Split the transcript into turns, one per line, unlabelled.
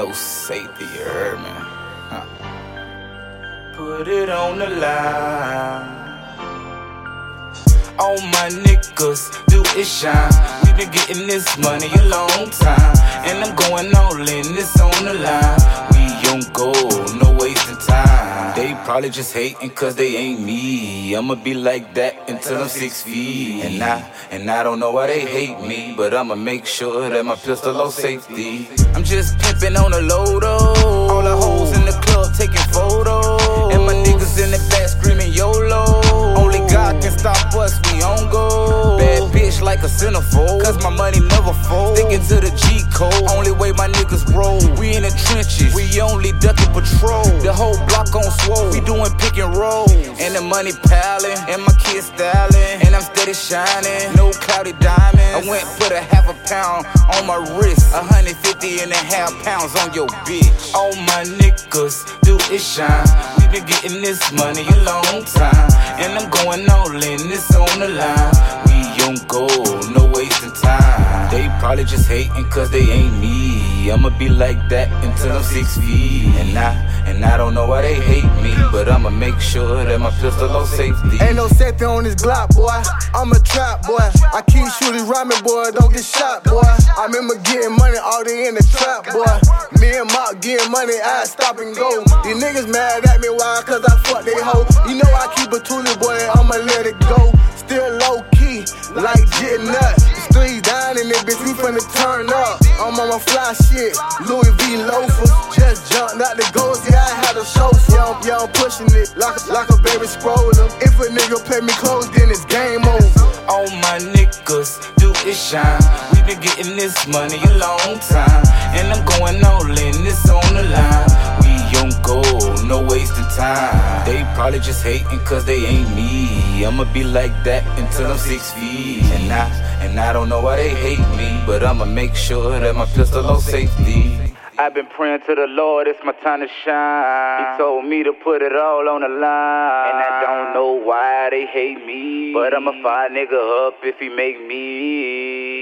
no safety, heard me? Huh. Put it on the line. All my niggas do it shine. We been getting this money a long time. And I'm going all in, this on the line. We on go, probably just hating cause they ain't me. I'ma be like that until I'm six feet. And I, and I don't know why they hate me. But I'ma make sure that my pistol low safety. I'm just pimping on the low. All the hoes in the club taking photos. And my niggas in the back screaming YOLO. Only God can stop us, we on go. Bad bitch like a centerfold. Cause my money never fold. Sticking to the G code. Only way my niggas roll. We in the trenches. Only ducking patrol. The whole block on swole. We doing pick and roll. And the money piling. And my kids styling. And I'm steady shining. No cloudy diamonds. I went put a half a pound on my wrist. 150 and a half pounds on your bitch. All my niggas do it shine. We been getting this money a long time. And I'm going all in, this on the line. We on go, probably just hating cause they ain't me. I'ma be like that until I'm six feet. And I, and I don't know why they hate me. But I'ma make sure that my pistol low safety.
Ain't no safety on this Glock, boy. I'm a trap, boy. I keep shooting rhyming, boy. Don't get shot, boy. I remember getting money all day in the trap, boy. Me and Mark getting money, I stop and go. These niggas mad at me, why? Cause I fuck they hoe. You know I keep a toolie, boy. I'ma let it go. Still low key, like Jit Nut. Finna turn up. I'm on my fly shit, Louis V loafers. Just jumped out the ghost, yeah, I had a chauffeur. Yeah, I'm, yeah, pushing it like, a- like a baby scroller. If a nigga play me close, then it's game over.
All my niggas do it shine. We been getting this money a long time. And I'm going all in, this on the line. On go, no wasting time. They probably just hating cause they ain't me. I'ma be like that until I'm six feet. And I, and I don't know why they hate me. But I'ma make sure that my pistol low safety. I've been praying to the Lord, it's my time to shine. He told me to put it all on the line. And I don't know why they hate me. But I'ma fire nigga up if he make me.